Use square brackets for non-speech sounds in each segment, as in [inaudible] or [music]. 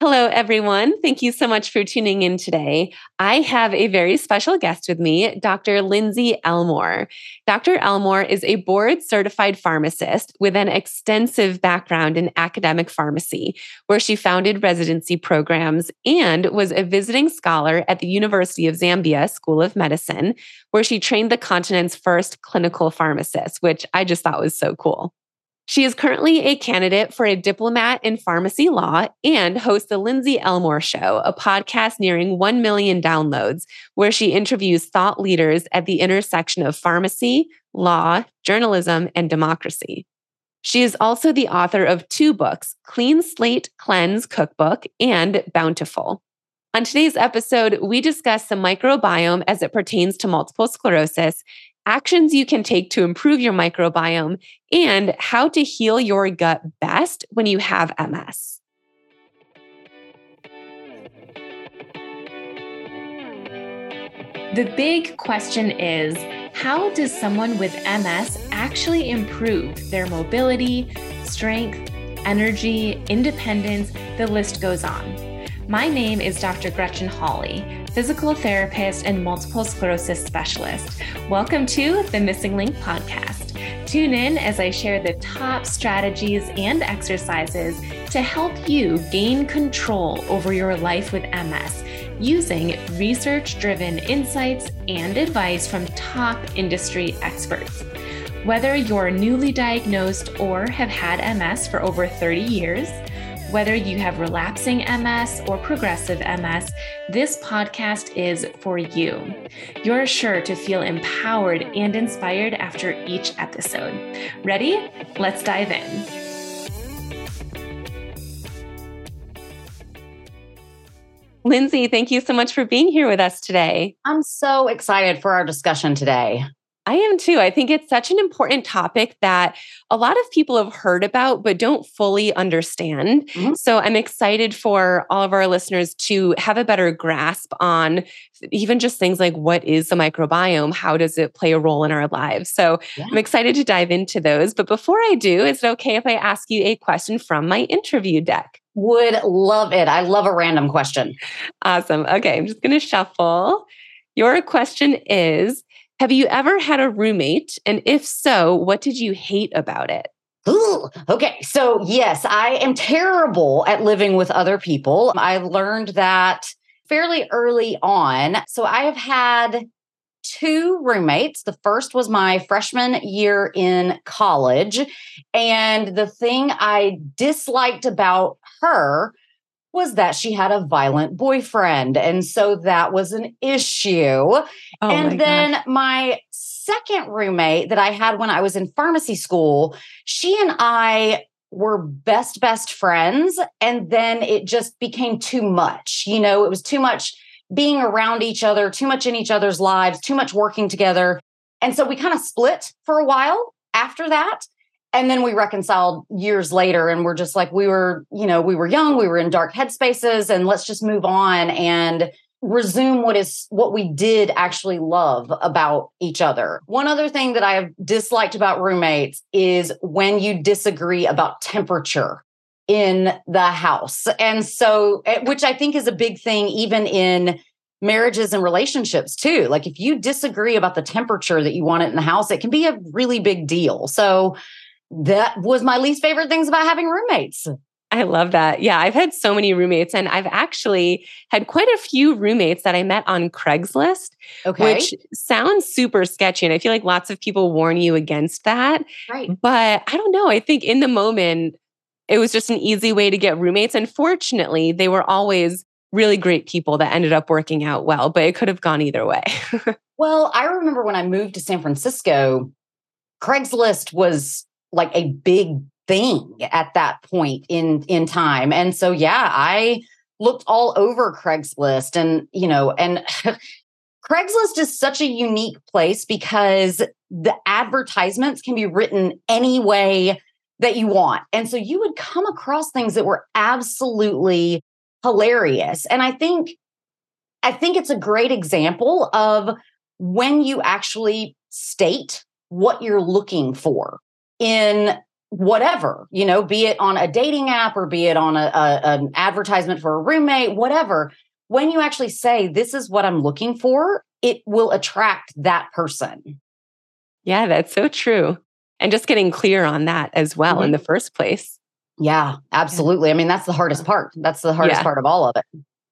Hello, everyone. Thank you so much for tuning in today. I have a very special guest with me, Dr. Lindsey Elmore. Dr. Elmore is a board certified pharmacist with an extensive background in academic pharmacy, where she founded residency programs and was a visiting scholar at the University of Zambia School of Medicine, where she trained the continent's first clinical pharmacist, which I just thought was so cool. She is currently a candidate for a diplomat in pharmacy law and hosts the Lindsey Elmore Show, a podcast nearing 1 million downloads, where she interviews thought leaders at the intersection of pharmacy, law, journalism, and democracy. She is also the author of two books Clean Slate Cleanse Cookbook and Bountiful. On today's episode, we discuss the microbiome as it pertains to multiple sclerosis actions you can take to improve your microbiome, and how to heal your gut best when you have MS. The big question is how does someone with MS actually improve their mobility, strength, energy, independence? The list goes on. My name is Dr. Gretchen Hawley physical therapist and multiple sclerosis specialist. Welcome to the Missing Link podcast. Tune in as I share the top strategies and exercises to help you gain control over your life with MS using research driven insights and advice from top industry experts. Whether you're newly diagnosed or have had MS for over 30 years, whether you have relapsing MS or progressive MS, this podcast is for you. You're sure to feel empowered and inspired after each episode. Ready? Let's dive in. Lindsey, thank you so much for being here with us today. I'm so excited for our discussion today. I am too. I think it's such an important topic that a lot of people have heard about, but don't fully understand. Mm-hmm. So I'm excited for all of our listeners to have a better grasp on even just things like what is the microbiome? How does it play a role in our lives? So yeah. I'm excited to dive into those. But before I do, is it okay if I ask you a question from my interview deck? Would love it. I love a random question. Awesome. Okay, I'm just going to shuffle. Your question is have you ever had a roommate? And if so, what did you hate about it? Ooh, okay. So, yes, I am terrible at living with other people. I learned that fairly early on. So, I have had two roommates. The first was my freshman year in college. And the thing I disliked about her was that she had a violent boyfriend. And so that was an issue. Oh and then gosh. my second roommate that I had when I was in pharmacy school, she and I were best, best friends. And then it just became too much. You know, it was too much being around each other, too much in each other's lives, too much working together. And so we kind of split for a while after that and then we reconciled years later and we're just like we were you know we were young we were in dark headspaces and let's just move on and resume what is what we did actually love about each other. One other thing that I have disliked about roommates is when you disagree about temperature in the house. And so eh, which I think is a big thing even in marriages and relationships too. Like if you disagree about the temperature that you want it in the house, it can be a really big deal. So that was my least favorite things about having roommates. I love that. Yeah, I've had so many roommates, and I've actually had quite a few roommates that I met on Craigslist, okay. which sounds super sketchy. And I feel like lots of people warn you against that. Right. But I don't know. I think in the moment, it was just an easy way to get roommates. And fortunately, they were always really great people that ended up working out well, but it could have gone either way. [laughs] well, I remember when I moved to San Francisco, Craigslist was like a big thing at that point in in time. And so yeah i looked all over craigslist and you know and [laughs] craigslist is such a unique place because the advertisements can be written any way that you want. And so you would come across things that were absolutely hilarious. And i think i think it's a great example of when you actually state what you're looking for in whatever, you know, be it on a dating app or be it on a, a, an advertisement for a roommate, whatever. When you actually say, This is what I'm looking for, it will attract that person. Yeah, that's so true. And just getting clear on that as well mm-hmm. in the first place. Yeah, absolutely. Yeah. I mean, that's the hardest part. That's the hardest yeah. part of all of it.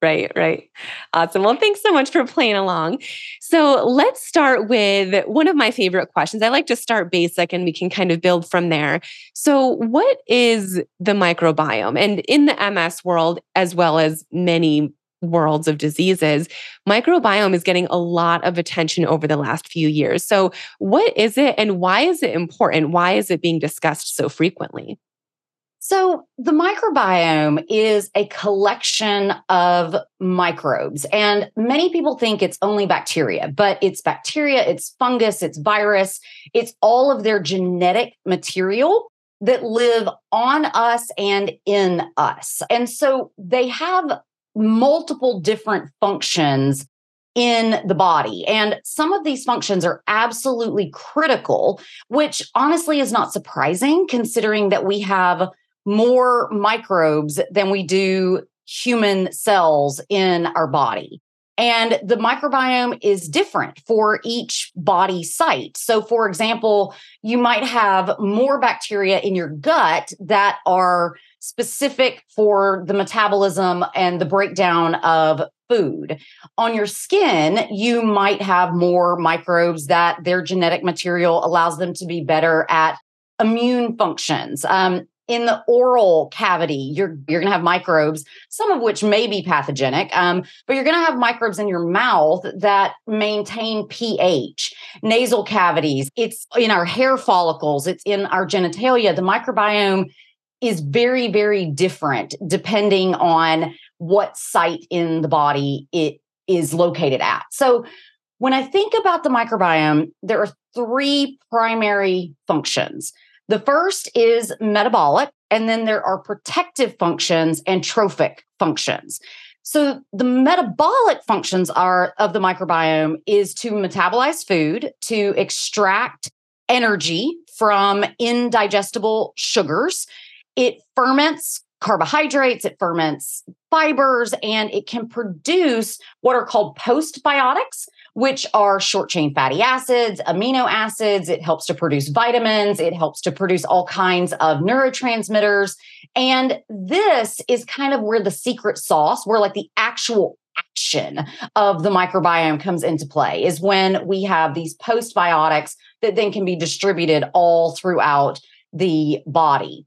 Right, right. Awesome. Well, thanks so much for playing along. So let's start with one of my favorite questions. I like to start basic and we can kind of build from there. So, what is the microbiome? And in the MS world, as well as many worlds of diseases, microbiome is getting a lot of attention over the last few years. So, what is it and why is it important? Why is it being discussed so frequently? So, the microbiome is a collection of microbes, and many people think it's only bacteria, but it's bacteria, it's fungus, it's virus, it's all of their genetic material that live on us and in us. And so, they have multiple different functions in the body. And some of these functions are absolutely critical, which honestly is not surprising considering that we have more microbes than we do human cells in our body. And the microbiome is different for each body site. So, for example, you might have more bacteria in your gut that are specific for the metabolism and the breakdown of food. On your skin, you might have more microbes that their genetic material allows them to be better at immune functions. Um, in the oral cavity you're you're going to have microbes some of which may be pathogenic um, but you're going to have microbes in your mouth that maintain ph nasal cavities. It's in our hair follicles it's in our genitalia. The microbiome is very very different depending on what site in the body it is located at. So when i think about the microbiome there are three primary functions the first is metabolic, and then there are protective functions and trophic functions. So the metabolic functions are of the microbiome is to metabolize food, to extract energy from indigestible sugars. It ferments carbohydrates, it ferments fibers, and it can produce what are called postbiotics, which are short chain fatty acids, amino acids. It helps to produce vitamins. It helps to produce all kinds of neurotransmitters. And this is kind of where the secret sauce, where like the actual action of the microbiome comes into play, is when we have these postbiotics that then can be distributed all throughout the body.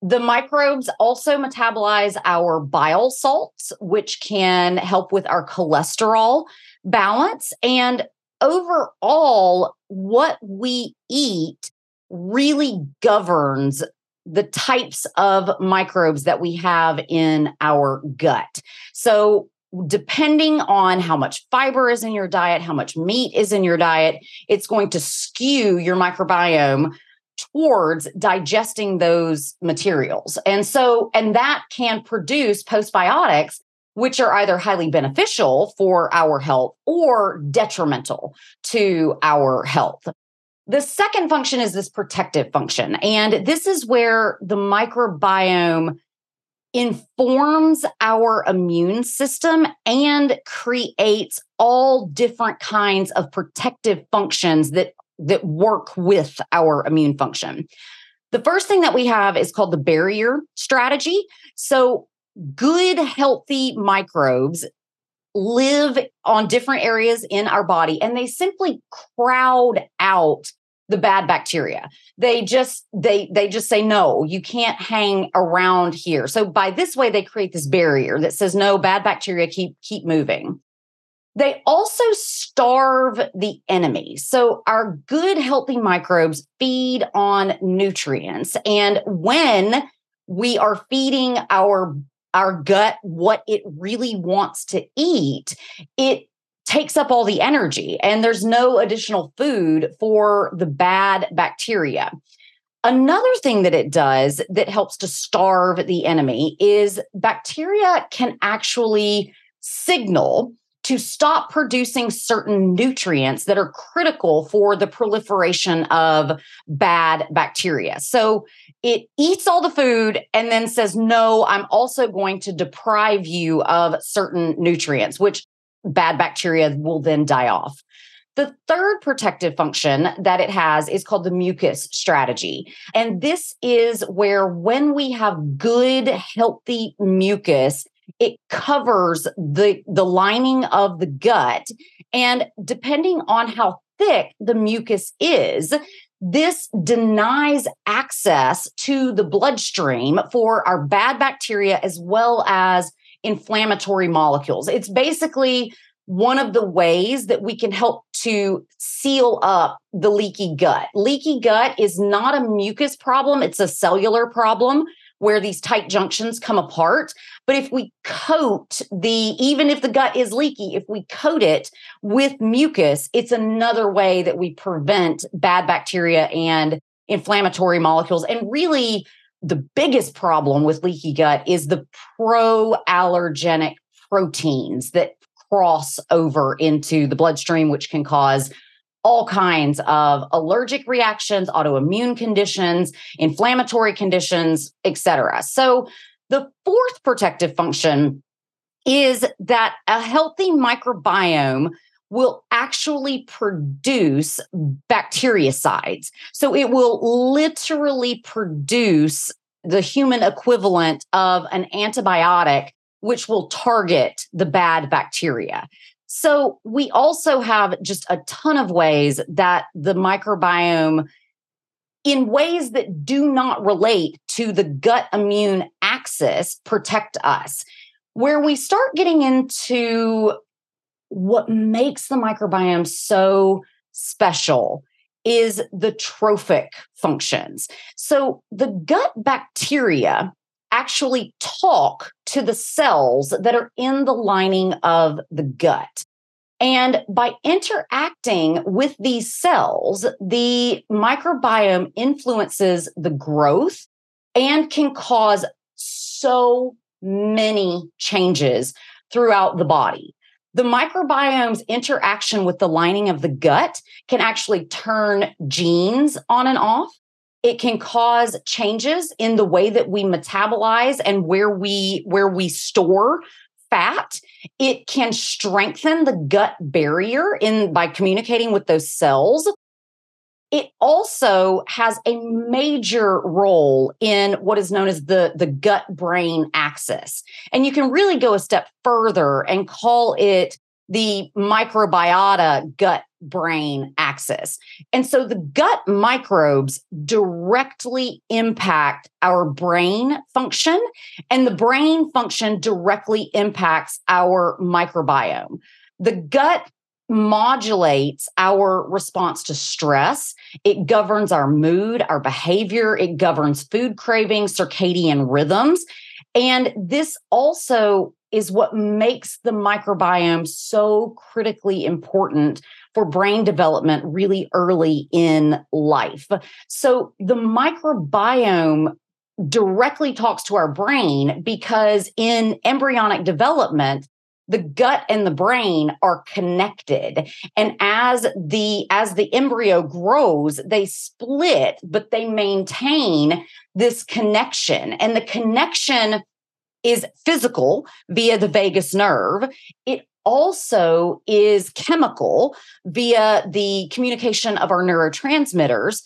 The microbes also metabolize our bile salts, which can help with our cholesterol balance. And overall, what we eat really governs the types of microbes that we have in our gut. So, depending on how much fiber is in your diet, how much meat is in your diet, it's going to skew your microbiome towards digesting those materials. And so, and that can produce postbiotics which are either highly beneficial for our health or detrimental to our health. The second function is this protective function. And this is where the microbiome informs our immune system and creates all different kinds of protective functions that, that work with our immune function. The first thing that we have is called the barrier strategy. So, good, healthy microbes live on different areas in our body and they simply crowd out the bad bacteria. They just they they just say no you can't hang around here. So by this way they create this barrier that says no bad bacteria keep keep moving. They also starve the enemy. So our good healthy microbes feed on nutrients and when we are feeding our our gut what it really wants to eat, it takes up all the energy and there's no additional food for the bad bacteria. Another thing that it does that helps to starve the enemy is bacteria can actually signal to stop producing certain nutrients that are critical for the proliferation of bad bacteria. So it eats all the food and then says, No, I'm also going to deprive you of certain nutrients, which bad bacteria will then die off. The third protective function that it has is called the mucus strategy. And this is where, when we have good, healthy mucus, it covers the, the lining of the gut. And depending on how thick the mucus is, this denies access to the bloodstream for our bad bacteria as well as inflammatory molecules. It's basically one of the ways that we can help to seal up the leaky gut. Leaky gut is not a mucus problem, it's a cellular problem where these tight junctions come apart. But if we coat the, even if the gut is leaky, if we coat it with mucus, it's another way that we prevent bad bacteria and inflammatory molecules. And really, the biggest problem with leaky gut is the pro allergenic proteins that cross over into the bloodstream, which can cause all kinds of allergic reactions, autoimmune conditions, inflammatory conditions, etc. So the fourth protective function is that a healthy microbiome will actually produce bactericides. So it will literally produce the human equivalent of an antibiotic which will target the bad bacteria. So we also have just a ton of ways that the microbiome in ways that do not relate to the gut immune axis protect us. Where we start getting into what makes the microbiome so special is the trophic functions. So the gut bacteria actually talk to the cells that are in the lining of the gut. And by interacting with these cells, the microbiome influences the growth and can cause so many changes throughout the body. The microbiome's interaction with the lining of the gut can actually turn genes on and off. It can cause changes in the way that we metabolize and where we where we store fat. It can strengthen the gut barrier in by communicating with those cells. It also has a major role in what is known as the, the gut brain axis. And you can really go a step further and call it the microbiota gut brain axis. And so the gut microbes directly impact our brain function, and the brain function directly impacts our microbiome. The gut modulates our response to stress. It governs our mood, our behavior, it governs food cravings, circadian rhythms. And this also is what makes the microbiome so critically important for brain development really early in life. So the microbiome directly talks to our brain because in embryonic development the gut and the brain are connected and as the as the embryo grows they split but they maintain this connection and the connection is physical via the vagus nerve. It also is chemical via the communication of our neurotransmitters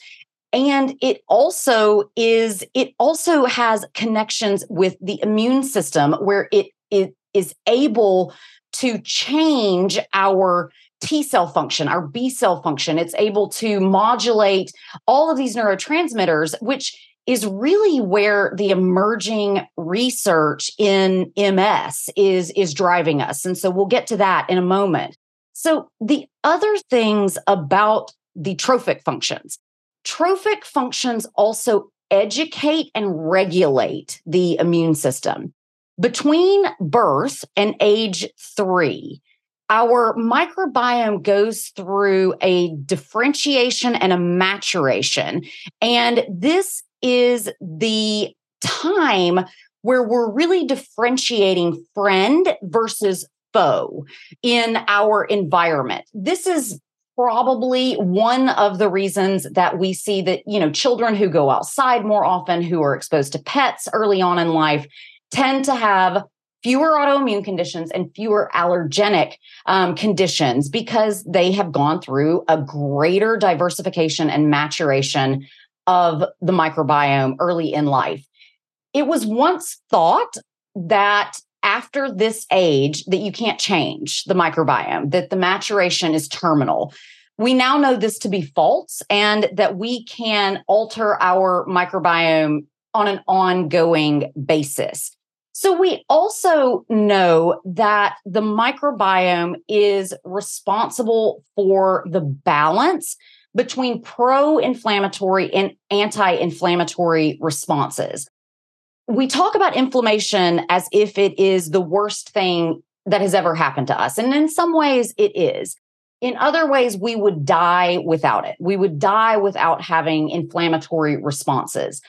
and it also is it also has connections with the immune system where it, it is able to change our T cell function, our B cell function. It's able to modulate all of these neurotransmitters, which is really where the emerging research in MS is, is driving us. And so we'll get to that in a moment. So, the other things about the trophic functions, trophic functions also educate and regulate the immune system. Between birth and age three, our microbiome goes through a differentiation and a maturation. And this is the time where we're really differentiating friend versus foe in our environment. This is probably one of the reasons that we see that, you know, children who go outside more often, who are exposed to pets early on in life, tend to have fewer autoimmune conditions and fewer allergenic um, conditions because they have gone through a greater diversification and maturation of the microbiome early in life. It was once thought that after this age that you can't change the microbiome, that the maturation is terminal. We now know this to be false and that we can alter our microbiome on an ongoing basis. So, we also know that the microbiome is responsible for the balance between pro inflammatory and anti inflammatory responses. We talk about inflammation as if it is the worst thing that has ever happened to us. And in some ways, it is. In other ways, we would die without it. We would die without having inflammatory responses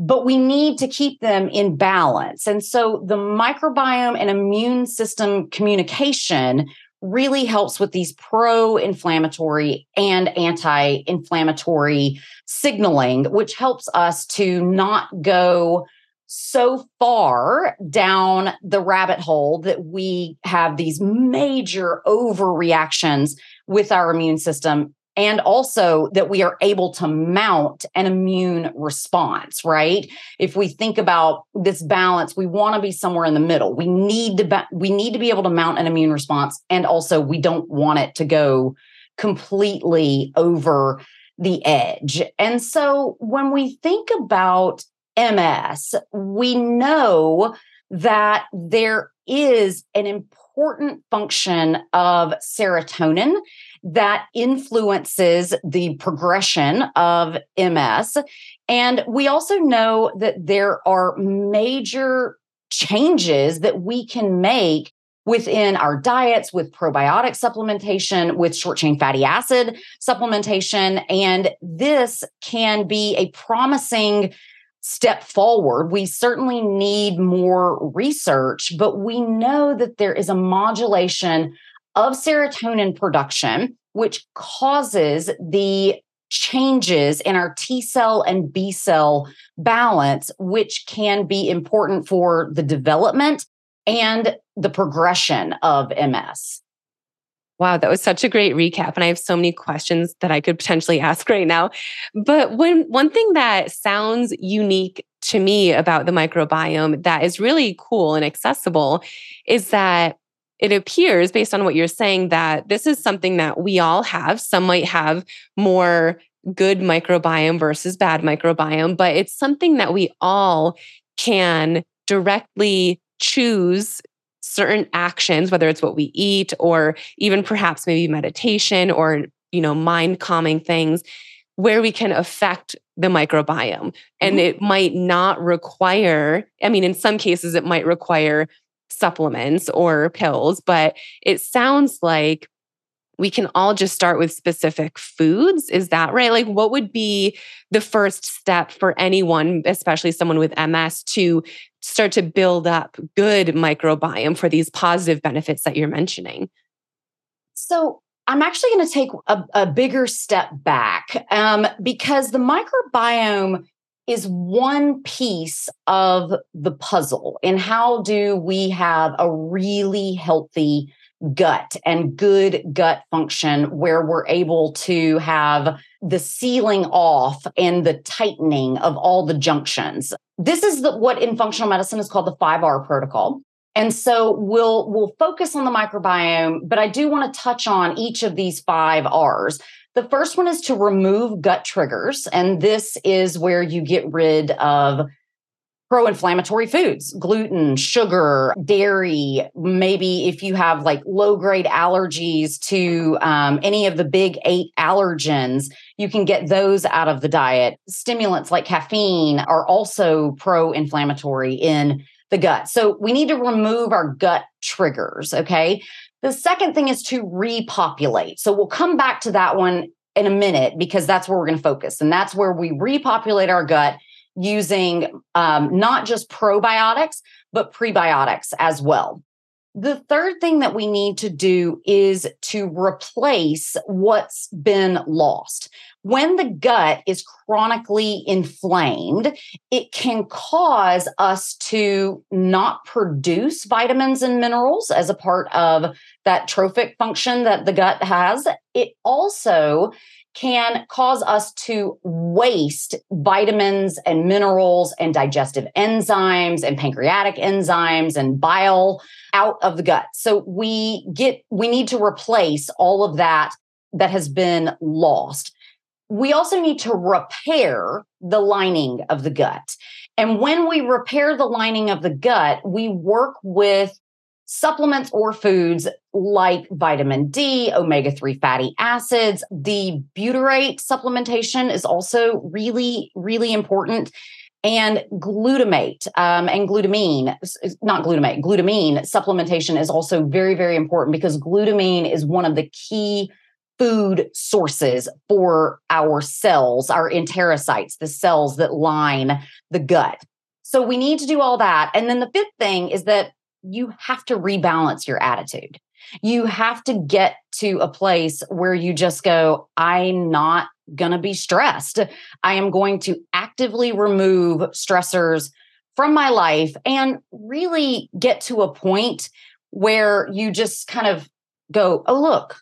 but we need to keep them in balance. And so the microbiome and immune system communication really helps with these pro inflammatory and anti inflammatory signaling, which helps us to not go so far down the rabbit hole that we have these major overreactions with our immune system and also that we are able to mount an immune response right? If we think about this balance we want to be somewhere in the middle. We need to be, we need to be able to mount an immune response and also we don't want it to go completely over the edge. And so when we think about ms we know that there is an important function of serotonin that influences the progression of MS. And we also know that there are major changes that we can make within our diets with probiotic supplementation, with short chain fatty acid supplementation. And this can be a promising step forward. We certainly need more research, but we know that there is a modulation of serotonin production, which causes the changes in our T cell and B cell balance, which can be important for the development and the progression of MS. Wow, that was such a great recap. And I have so many questions that I could potentially ask right now. But when one thing that sounds unique to me about the microbiome that is really cool and accessible is that it appears based on what you're saying that this is something that we all have. Some might have more good microbiome versus bad microbiome, but it's something that we all can directly choose certain actions whether it's what we eat or even perhaps maybe meditation or you know mind calming things where we can affect the microbiome and mm-hmm. it might not require i mean in some cases it might require supplements or pills, but it sounds like we can all just start with specific foods. Is that right? Like, what would be the first step for anyone, especially someone with MS, to start to build up good microbiome for these positive benefits that you're mentioning? So, I'm actually going to take a, a, bigger step back um, because the microbiome is one piece of the puzzle. And how do we have a really healthy gut and good gut function where we're able to have the sealing off and the tightening of all the junctions. This is the, what in functional medicine is called the 5R protocol. And so we'll we'll focus on the microbiome, but I do want to touch on each of these 5 Rs the first one is to remove gut triggers. And this is where you get rid of pro inflammatory foods, gluten, sugar, dairy. Maybe if you have like low grade allergies to um, any of the big eight allergens, you can get those out of the diet. Stimulants like caffeine are also pro inflammatory in the gut. So we need to remove our gut triggers. Okay. The second thing is to repopulate. So we'll come back to that one in a minute because that's where we're going to focus. And that's where we repopulate our gut using um, not just probiotics, but prebiotics as well. The third thing that we need to do is to replace what's been lost. When the gut is chronically inflamed, it can cause us to not produce vitamins and minerals as a part of that trophic function that the gut has. It also can cause us to waste vitamins and minerals and digestive enzymes and pancreatic enzymes and bile out of the gut. So we get we need to replace all of that that has been lost. We also need to repair the lining of the gut. And when we repair the lining of the gut, we work with supplements or foods like vitamin D, omega 3 fatty acids. The butyrate supplementation is also really, really important. And glutamate um, and glutamine, not glutamate, glutamine supplementation is also very, very important because glutamine is one of the key food sources for our cells, our enterocytes, the cells that line the gut. So we need to do all that. And then the fifth thing is that you have to rebalance your attitude. You have to get to a place where you just go, I'm not going to be stressed. I am going to actively remove stressors from my life and really get to a point where you just kind of go, oh, look,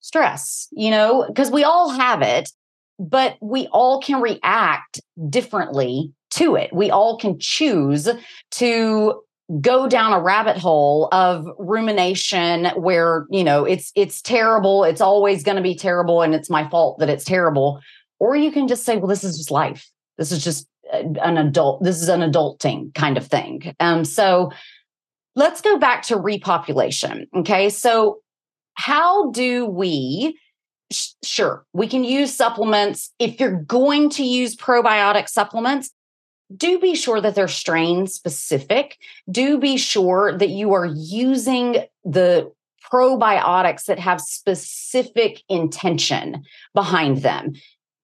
stress, you know, because we all have it, but we all can react differently to it. We all can choose to go down a rabbit hole of rumination where you know it's it's terrible it's always going to be terrible and it's my fault that it's terrible. Or you can just say well this is just life. This is just an adult this is an adulting kind of thing. Um so let's go back to repopulation okay? So how do we sure we can use supplements. If you're going to use probiotic supplements do be sure that they're strain specific. Do be sure that you are using the probiotics that have specific intention behind them.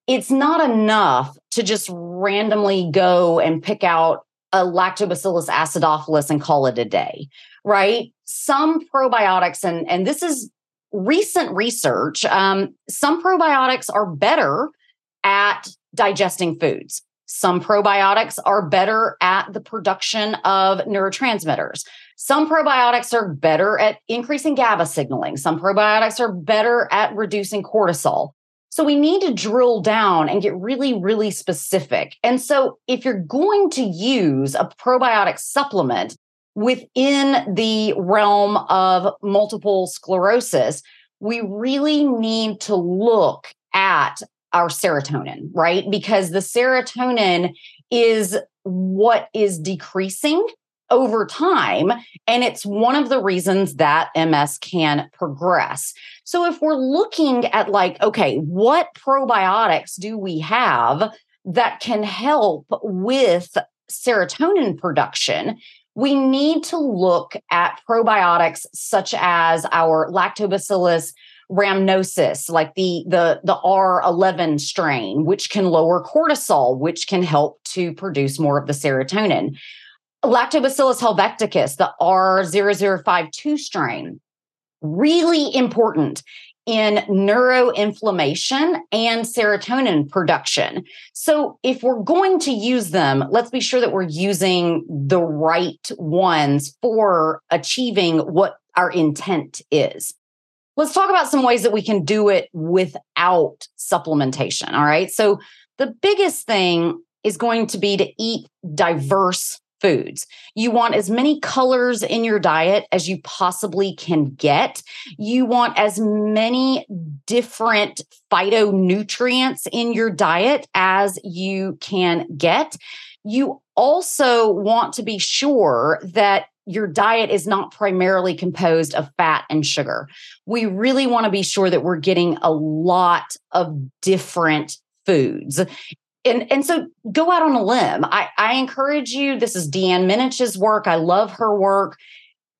It's not enough to just randomly go and pick out a lactobacillus acidophilus and call it a day, right? Some probiotics, and, and this is recent research, um, some probiotics are better at digesting foods. Some probiotics are better at the production of neurotransmitters. Some probiotics are better at increasing GABA signaling. Some probiotics are better at reducing cortisol. So we need to drill down and get really, really specific. And so if you're going to use a probiotic supplement within the realm of multiple sclerosis, we really need to look at our serotonin, right? Because the serotonin is what is decreasing over time. And it's one of the reasons that MS can progress. So if we're looking at, like, okay, what probiotics do we have that can help with serotonin production? We need to look at probiotics such as our lactobacillus rhamnosus, like the the the R11 strain, which can lower cortisol, which can help to produce more of the serotonin. Lactobacillus helveticus, the R0052 strain, really important in neuroinflammation and serotonin production. So, if we're going to use them, let's be sure that we're using the right ones for achieving what our intent is. Let's talk about some ways that we can do it without supplementation. All right. So, the biggest thing is going to be to eat diverse foods. You want as many colors in your diet as you possibly can get. You want as many different phytonutrients in your diet as you can get. You also want to be sure that your diet is not primarily composed of fat and sugar. We really want to be sure that we're getting a lot of different foods. And, and so go out on a limb. I, I encourage you. This is Deanna Minich's work. I love her work.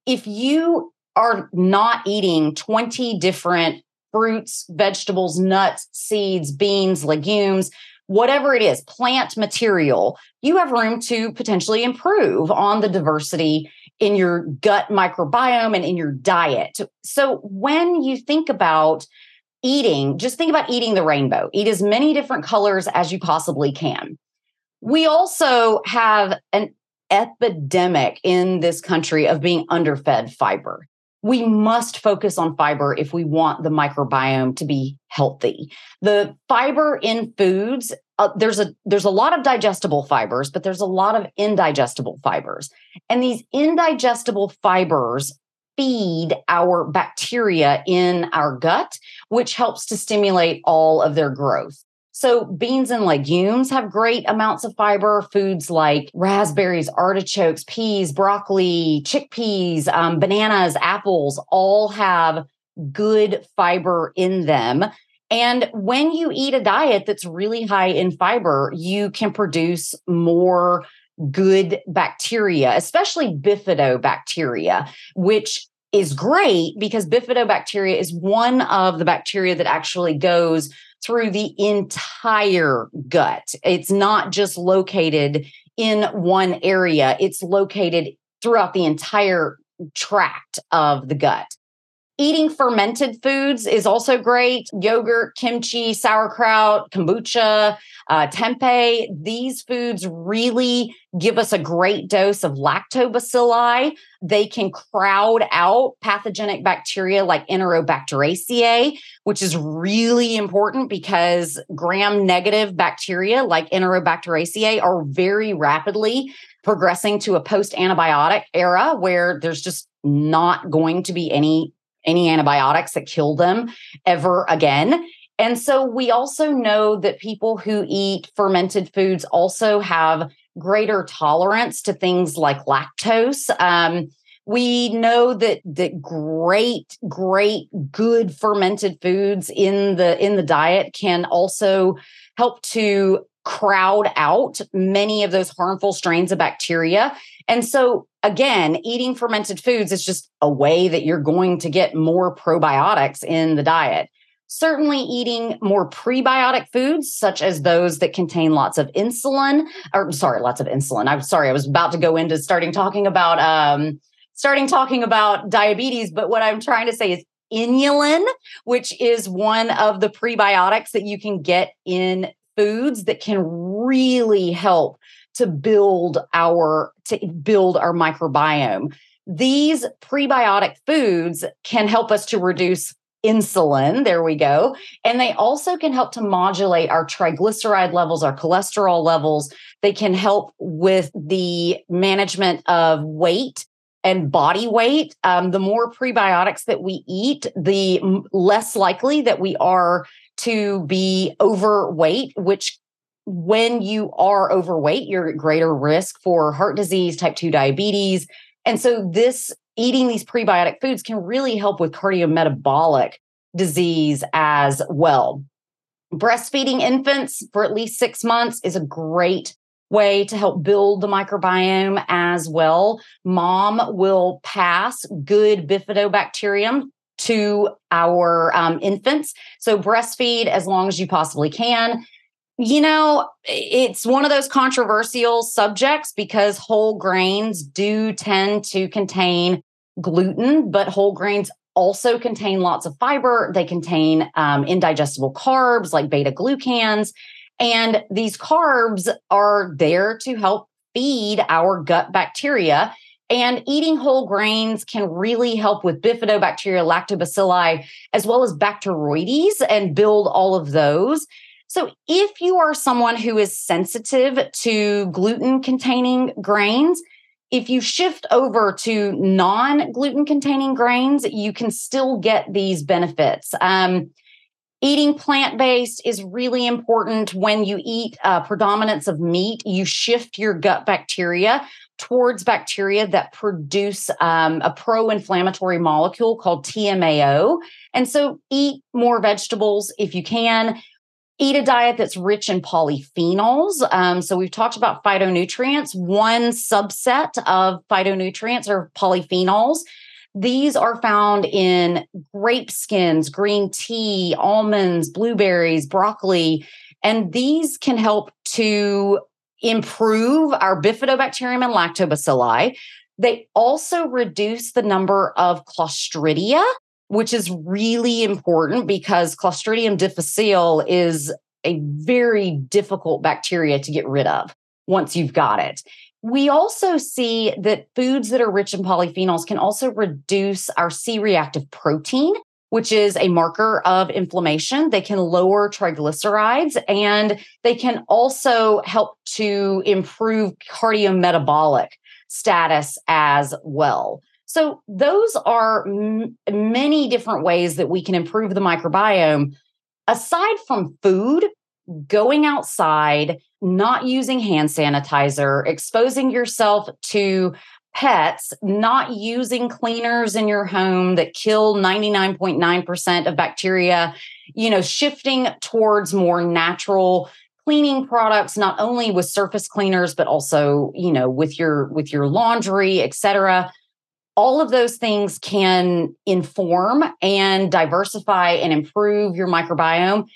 If you are not eating 20 different fruits, vegetables, nuts, seeds, beans, legumes, whatever it is, plant material, you have room to potentially improve on the diversity in your gut microbiome and in your diet. So when you think about eating, just think about eating the rainbow. Eat as many different colors as you possibly can. We also have an epidemic in this country of being underfed fiber. We must focus on fiber if we want the microbiome to be healthy. The fiber in foods, uh, there's a there's a lot of digestible fibers, but there's a lot of indigestible fibers. And these indigestible fibers feed our bacteria in our gut, which helps to stimulate all of their growth. So, beans and legumes have great amounts of fiber. Foods like raspberries, artichokes, peas, broccoli, chickpeas, um, bananas, apples all have good fiber in them. And when you eat a diet that's really high in fiber, you can produce more good bacteria, especially bifidobacteria, which is great because bifidobacteria is one of the bacteria that actually goes through the entire gut. It's not just located in one area, it's located throughout the entire tract of the gut. Eating fermented foods is also great. Yogurt, kimchi, sauerkraut, kombucha, uh, tempeh. These foods really give us a great dose of lactobacilli. They can crowd out pathogenic bacteria like Enterobacteriaceae, which is really important because gram negative bacteria like Enterobacteriaceae are very rapidly progressing to a post antibiotic era where there's just not going to be any any antibiotics that kill them ever again. And so we also know that people who eat fermented foods also have greater tolerance to things like lactose. Um, we know that that great, great, good fermented foods in the in the diet can also help to crowd out many of those harmful strains of bacteria. And so, again, eating fermented foods is just a way that you're going to get more probiotics in the diet. Certainly, eating more prebiotic foods, such as those that contain lots of insulin, or sorry, lots of insulin. I'm sorry, I was about to go into starting talking about um, starting talking about diabetes, but what I'm trying to say is inulin, which is one of the prebiotics that you can get in foods that can really help to build our to build our microbiome. These prebiotic foods can help us to reduce insulin. There we go. And they also can help to modulate our triglyceride levels, our cholesterol levels. They can help with the management of weight and body weight. Um, the more prebiotics that we eat, the less likely that we are to be overweight, which when you are overweight, you're at greater risk for heart disease, type 2 diabetes. And so, this eating these prebiotic foods can really help with cardiometabolic disease as well. Breastfeeding infants for at least six months is a great way to help build the microbiome as well. Mom will pass good bifidobacterium to our um, infants. So breastfeed as long as you possibly can. You know, it's one of those controversial subjects because whole grains do tend to contain gluten, but whole grains also contain lots of fiber. They contain um, indigestible carbs like beta glucans. And these carbs are there to help feed our gut bacteria. And eating whole grains can really help with bifidobacteria, lactobacilli, as well as Bacteroides and build all of those. So, if you are someone who is sensitive to gluten containing grains, if you shift over to non gluten containing grains, you can still get these benefits. Um, eating plant based is really important. When you eat a predominance of meat, you shift your gut bacteria towards bacteria that produce um, a pro inflammatory molecule called TMAO. And so eat more vegetables if you can. Eat a diet that's rich in polyphenols. Um, so, we've talked about phytonutrients. One subset of phytonutrients are polyphenols. These are found in grape skins, green tea, almonds, blueberries, broccoli, and these can help to improve our bifidobacterium and lactobacilli. They also reduce the number of Clostridia, which is really important because Clostridium difficile is a very difficult bacteria to get rid of once you've got it. We also see that foods that are rich in polyphenols can also reduce our C reactive protein, which is a marker of inflammation. They can lower triglycerides and they can also help to improve cardiometabolic status as well. So, those are m- many different ways that we can improve the microbiome. Aside from food, going outside, not using hand sanitizer, exposing yourself to pets, not using cleaners in your home that kill 99.9% of bacteria, you know, shifting towards more natural cleaning products not only with surface cleaners but also, you know, with your with your laundry, etc. All of those things can inform and diversify and improve your microbiome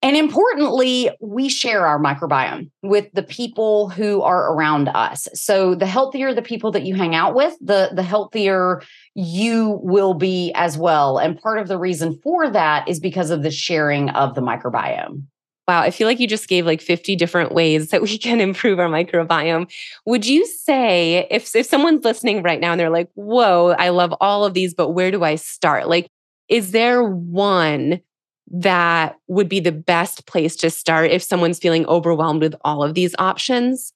and importantly, we share our microbiome with the people who are around us. So the healthier the people that you hang out with, the the healthier you will be as well. And part of the reason for that is because of the sharing of the microbiome. Wow, I feel like you just gave like 50 different ways that we [laughs] can improve our microbiome. Would you say if if someone's listening right now and they're like, "Whoa, I love all of these, but where do I start?" Like is there one that would be the best place to start if someone's feeling overwhelmed with all of these options?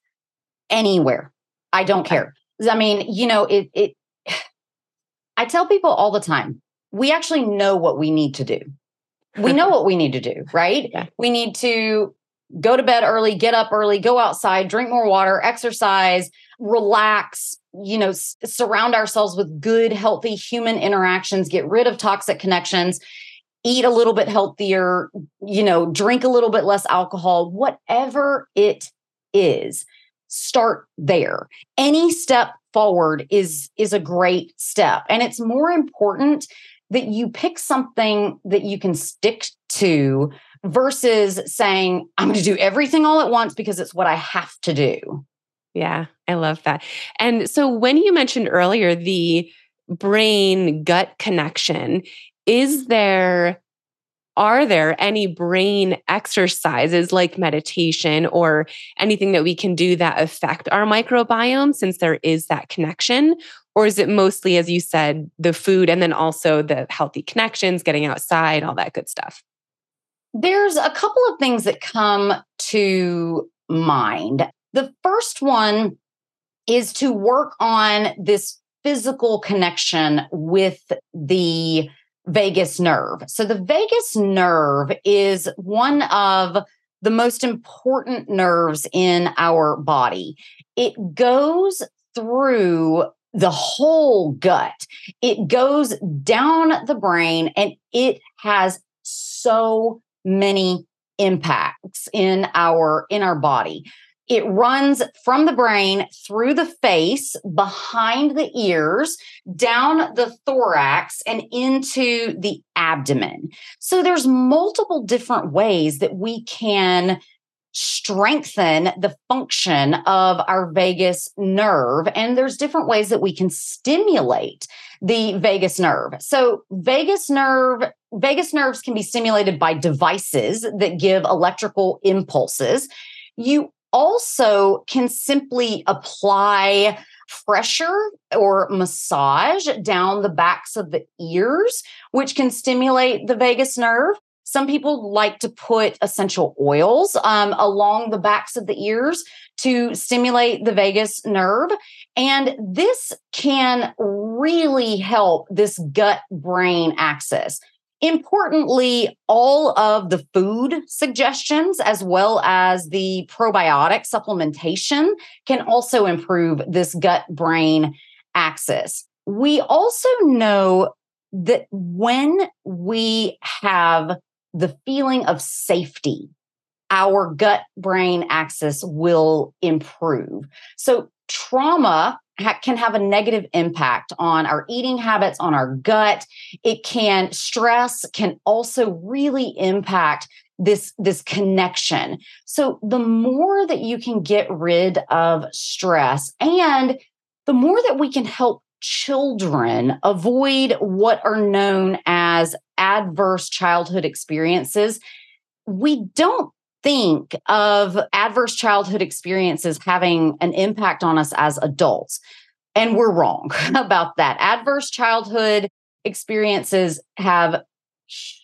Anywhere. I don't okay. care. I mean, you know, it it [sighs] I tell people all the time, we actually know what we need to do. We know what we need to do, [laughs] right? Yeah. We need to go to bed early, get up early, go outside, drink more water, exercise, relax, you know, s- surround ourselves with good, healthy human interactions, get rid of toxic connections eat a little bit healthier, you know, drink a little bit less alcohol, whatever it is, start there. Any step forward is is a great step and it's more important that you pick something that you can stick to versus saying I'm going to do everything all at once because it's what I have to do. Yeah, I love that. And so when you mentioned earlier the brain gut connection, is there are there any brain exercises like meditation or anything that we can do that affect our microbiome since there is that connection? Or is it mostly as you said the food and then also the healthy connections getting outside all that good stuff? There's a couple of things that come to mind. The first one is to work on this physical connection with the vagus nerve. So, the vagus nerve is one of the most important nerves in our body. It goes through the whole gut, it goes down the brain, and it has so many impacts in our in our body it runs from the brain through the face, behind the ears, down the thorax, and into the abdomen. So there's multiple different ways that we can strengthen the function of our vagus nerve. And there's different ways that we can stimulate the vagus nerve. So vagus nerve, vagus nerves can be stimulated by devices that give electrical impulses. You also can simply apply pressure or massage down the backs of the ears, which can stimulate the vagus nerve. Some people like to put essential oils um, along the backs of the ears to stimulate the vagus nerve. And this can really help this gut brain axis. Importantly, all of the food suggestions, as well as the probiotic supplementation, can also improve this gut brain axis. We also know that when we have the feeling of safety, our gut brain axis will improve. So, trauma ha- can have a negative impact on our eating habits, on our gut. It can stress can also really impact this this connection. So the more that you can get rid of stress and the more that we can help children avoid what are known as adverse childhood experiences, we don't think of adverse childhood experiences having an impact on us as adults. And we're wrong [laughs] about that. Adverse childhood experiences have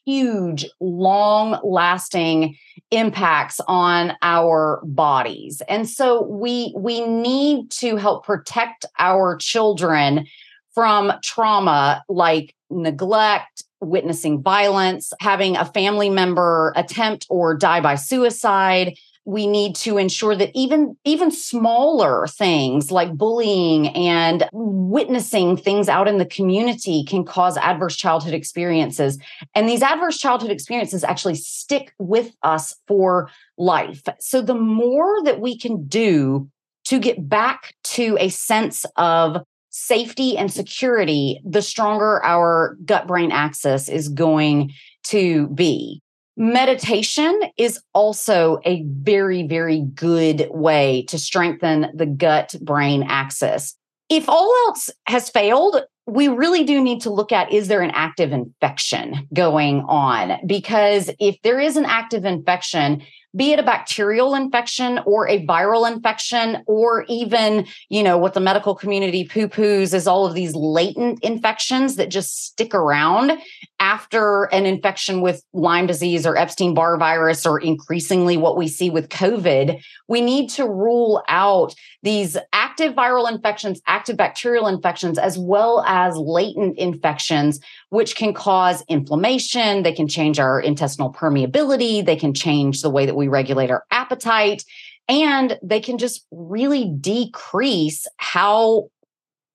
huge, long lasting impacts on our bodies. And so we we need to help protect our children from trauma like neglect, witnessing violence, having a family member attempt or die by suicide, we need to ensure that even even smaller things like bullying and witnessing things out in the community can cause adverse childhood experiences. And these adverse childhood experiences actually stick with us for life. So the more that we can do to get back to a sense of safety and security the stronger our gut brain axis is going to be Meditation is also a very, very good way to strengthen the gut brain axis. If all else has failed, we really do need to look at is there an active infection going on? Because if there is an active infection, be it a bacterial infection or a viral infection, or even, you know, what the medical community poo poos is all of these latent infections that just stick around after an infection with Lyme disease or Epstein Barr virus, or increasingly what we see with COVID, we need to rule out these active viral infections, active bacterial infections, as well as latent infections, which can cause inflammation. They can change our intestinal permeability. They can change the way that we regulate our appetite. And they can just really decrease how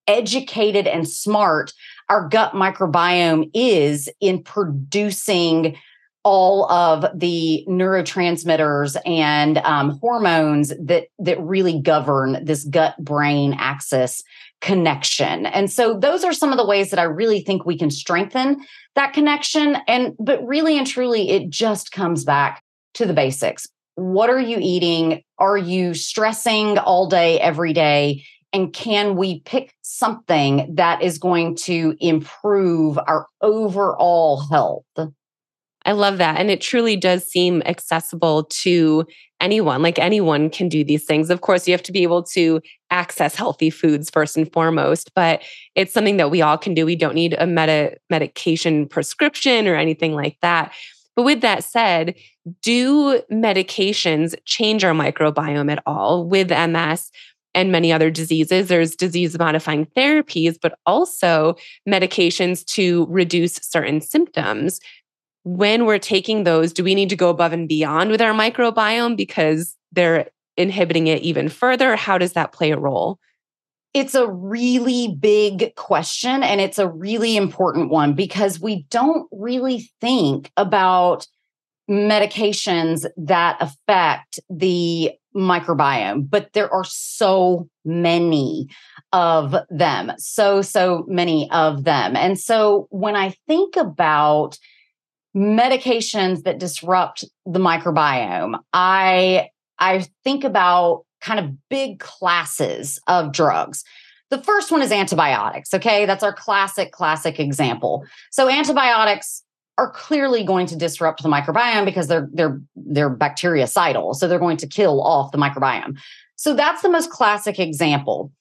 educated and smart our gut microbiome is in producing all of the neurotransmitters and um, hormones that that really govern this gut brain axis connection and so those are some of the ways that i really think we can strengthen that connection and but really and truly it just comes back to the basics what are you eating are you stressing all day every day and can we pick something that is going to improve our overall health I love that. And it truly does seem accessible to anyone. Like anyone can do these things. Of course, you have to be able to access healthy foods first and foremost, but it's something that we all can do. We don't need a meta medication prescription or anything like that. But with that said, do medications change our microbiome at all with MS? and many other diseases. There's disease modifying therapies, but also medications to reduce certain symptoms when we're taking those, do we need to go above and beyond with our microbiome because they're inhibiting it even further? How does that play a role? It's a really big question and it's a really important one because we don't really think about medications that affect the microbiome, but there are so many of them, so, so many of them. And so when I think about medications that disrupt the microbiome, I I think about kind of big classes of drugs. The first one is antibiotics, okay? That's our classic classic example. So antibiotics are clearly going to disrupt the microbiome because they're they're they're bactericidal, so they're going to kill off the microbiome. So that's the most classic example.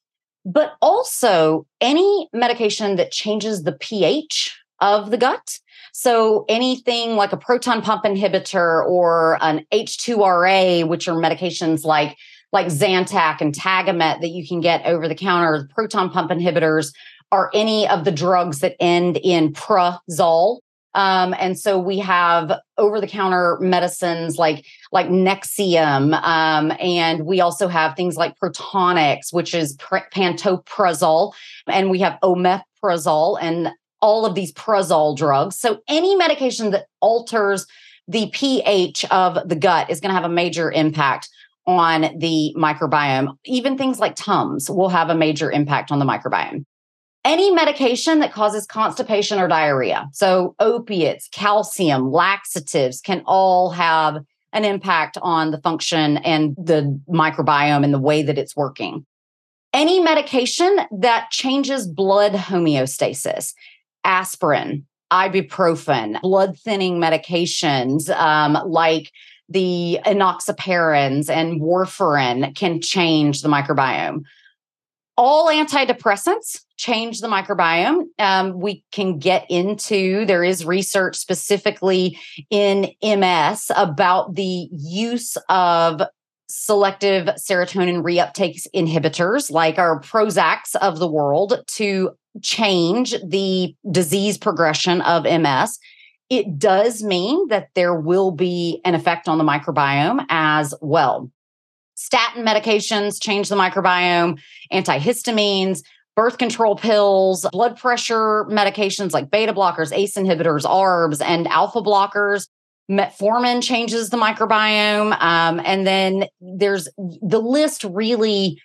But also any medication that changes the pH of the gut so anything like a proton pump inhibitor or an H2RA, which are medications like like Zantac and Tagamet that you can get over the counter, proton pump inhibitors are any of the drugs that end in prazole. Um, and so we have over the counter medicines like like Nexium. Um, and we also have things like Protonix, which is pr- pantoprazole. And we have omeprazole and all of these prazole drugs. So any medication that alters the pH of the gut is going to have a major impact on the microbiome. Even things like Tums will have a major impact on the microbiome. Any medication that causes constipation or diarrhea, so opiates, calcium, laxatives can all have an impact on the function and the microbiome and the way that it's working. any medication that changes blood homeostasis, aspirin, ibuprofen, blood thinning medications um, like the enoxaparins and warfarin can change the microbiome. All antidepressants change the microbiome. Um, we can get into, there is research specifically in MS about the use of selective serotonin reuptake inhibitors like our Prozacs of the world to change the disease progression of MS. It does mean that there will be an effect on the microbiome as well. Statin medications change the microbiome, antihistamines, birth control pills, blood pressure medications like beta blockers, ACE inhibitors, ARBs, and alpha blockers Metformin changes the microbiome. Um, and then there's the list really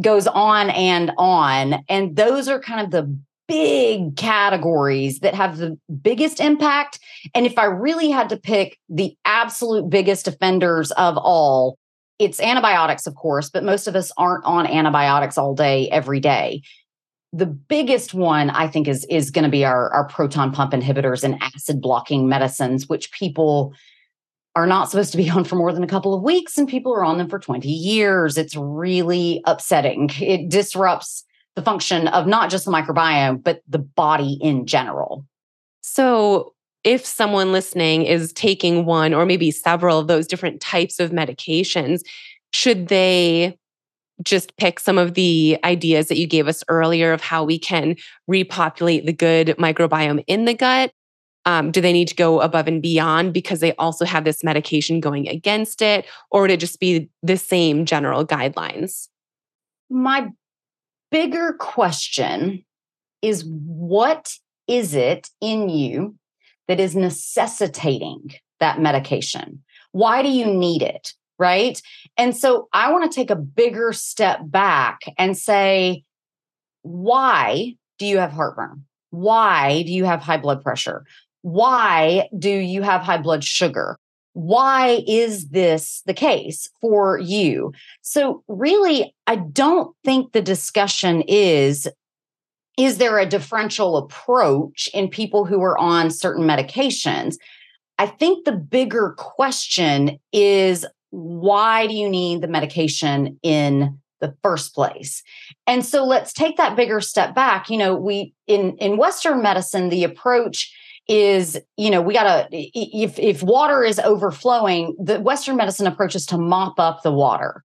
goes on and on. And those are kind of the big categories that have the biggest impact. And if I really had to pick the absolute biggest offenders of all, it's antibiotics, of course, but most of us aren't on antibiotics all day, every day the biggest one I think is is going to be our our proton pump inhibitors and acid blocking medicines, which people are not supposed to be [laughs] on for more than a couple of weeks, and people are on them for 20 years. It's really upsetting. It disrupts the function of not just the microbiome, but the body in general. So, if someone listening is taking one or maybe several of those different types of medications, should they just pick some of the ideas that you gave us earlier of how we can repopulate the good microbiome in the gut? Um, do they need to go above and beyond because they also have this medication going against it? Or would it just be the same general guidelines? My bigger question is what is it in you that is necessitating that medication? Why do you need it? right? And so I want to take a bigger step back and say, why do you have heartburn? Why do you have high blood pressure? Why do you have high blood sugar? Why is this the case for you? So, really, I don't think the discussion is is there a differential approach in people who are on certain medications? I think the bigger question is why do you need the medication in the first place and so let's take that bigger step back you know we in in western medicine the approach is you know we got to if if water is overflowing the western medicine approach is to mop up the water.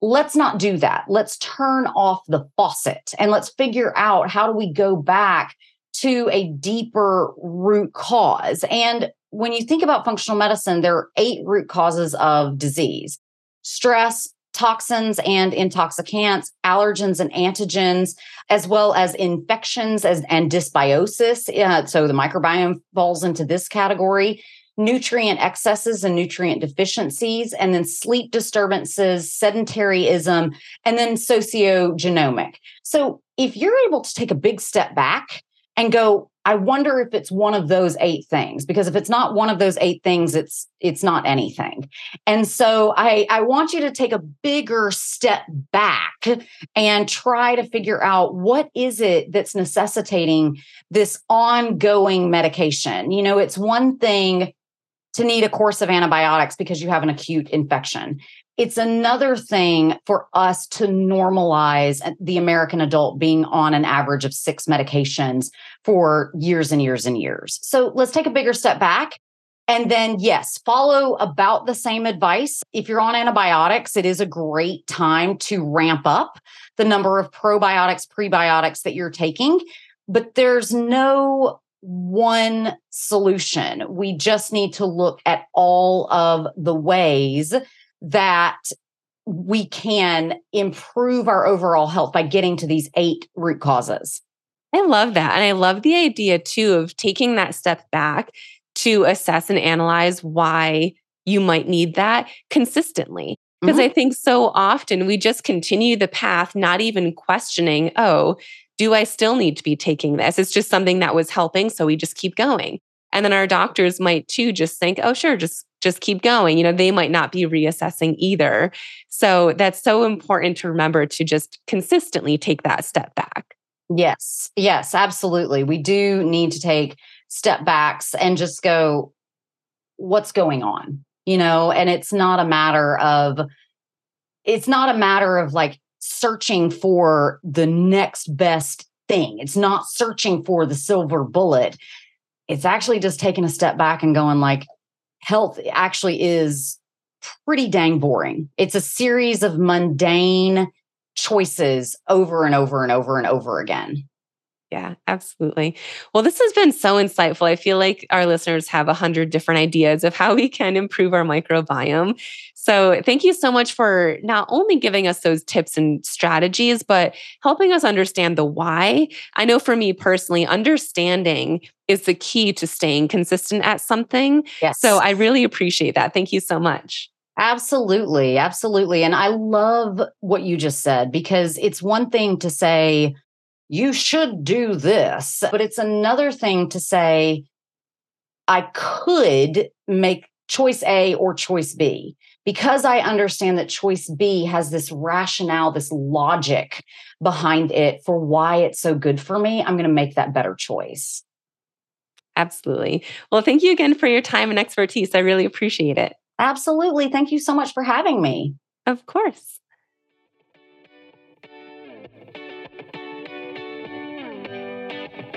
Let's not do that. Let's turn off the faucet and let's figure out how do we go back to a deeper root cause. And when you think about functional medicine, there are eight root causes of disease stress, toxins and intoxicants, allergens and antigens, as well as infections as, and dysbiosis. Uh, so the microbiome falls into this category. Nutrient excesses and nutrient deficiencies, and then sleep disturbances, sedentaryism, and then sociogenomic. So, if you're able to take a big step back and go, I wonder if it's one of those eight things because if it's not one of those eight things it's it's not anything. And so I I want you to take a bigger step back and try to figure out what is it that's necessitating this ongoing medication. You know, it's one thing to need a course of antibiotics because you have an acute infection. It's another thing for us to normalize uh, the American adult being on an average of six medications for years and years and years. So let's take a bigger step back. And then, yes, follow about the same advice. If you're on antibiotics, it is a great time to ramp up the number of probiotics, prebiotics that you're taking. But there's no one solution. We just need to look at all of the ways that we can improve our overall health by getting to these eight root causes. I love that. And I love the idea too of taking that step back to assess and analyze why you might need that consistently. Because mm-hmm. I think so often we just continue the path, not even questioning, oh, do I still need to be taking this? It's just something that was helping. So we just keep going. And then our doctors might too just think, oh, sure, just just keep going. You know, they might not be reassessing either. So that's so important to remember to just consistently take that step back. Yes, yes, absolutely. We do need to take step backs and just go, what's going on? You know, and it's not a matter of, it's not a matter of like searching for the next best thing. It's not searching for the silver bullet. It's actually just taking a step back and going like health actually is pretty dang boring. It's a series of mundane choices over and over and over and over again. Yeah, absolutely. Well, this has been so insightful. I feel like our listeners have a hundred different ideas of how we can improve our microbiome. So, thank you so much for not only giving us those tips and strategies, but helping us understand the why. I know for me personally, understanding is the key to staying consistent at something. Yes. So, I really appreciate that. Thank you so much. Absolutely. Absolutely. And I love what you just said because it's one thing to say, you should do this. But it's another thing to say, I could make choice A or choice B because I understand that choice B has this rationale, this logic behind it for why it's so good for me. I'm going to make that better choice. Absolutely. Well, thank you again for your time and expertise. I really appreciate it. Absolutely. Thank you so much for having me. Of course.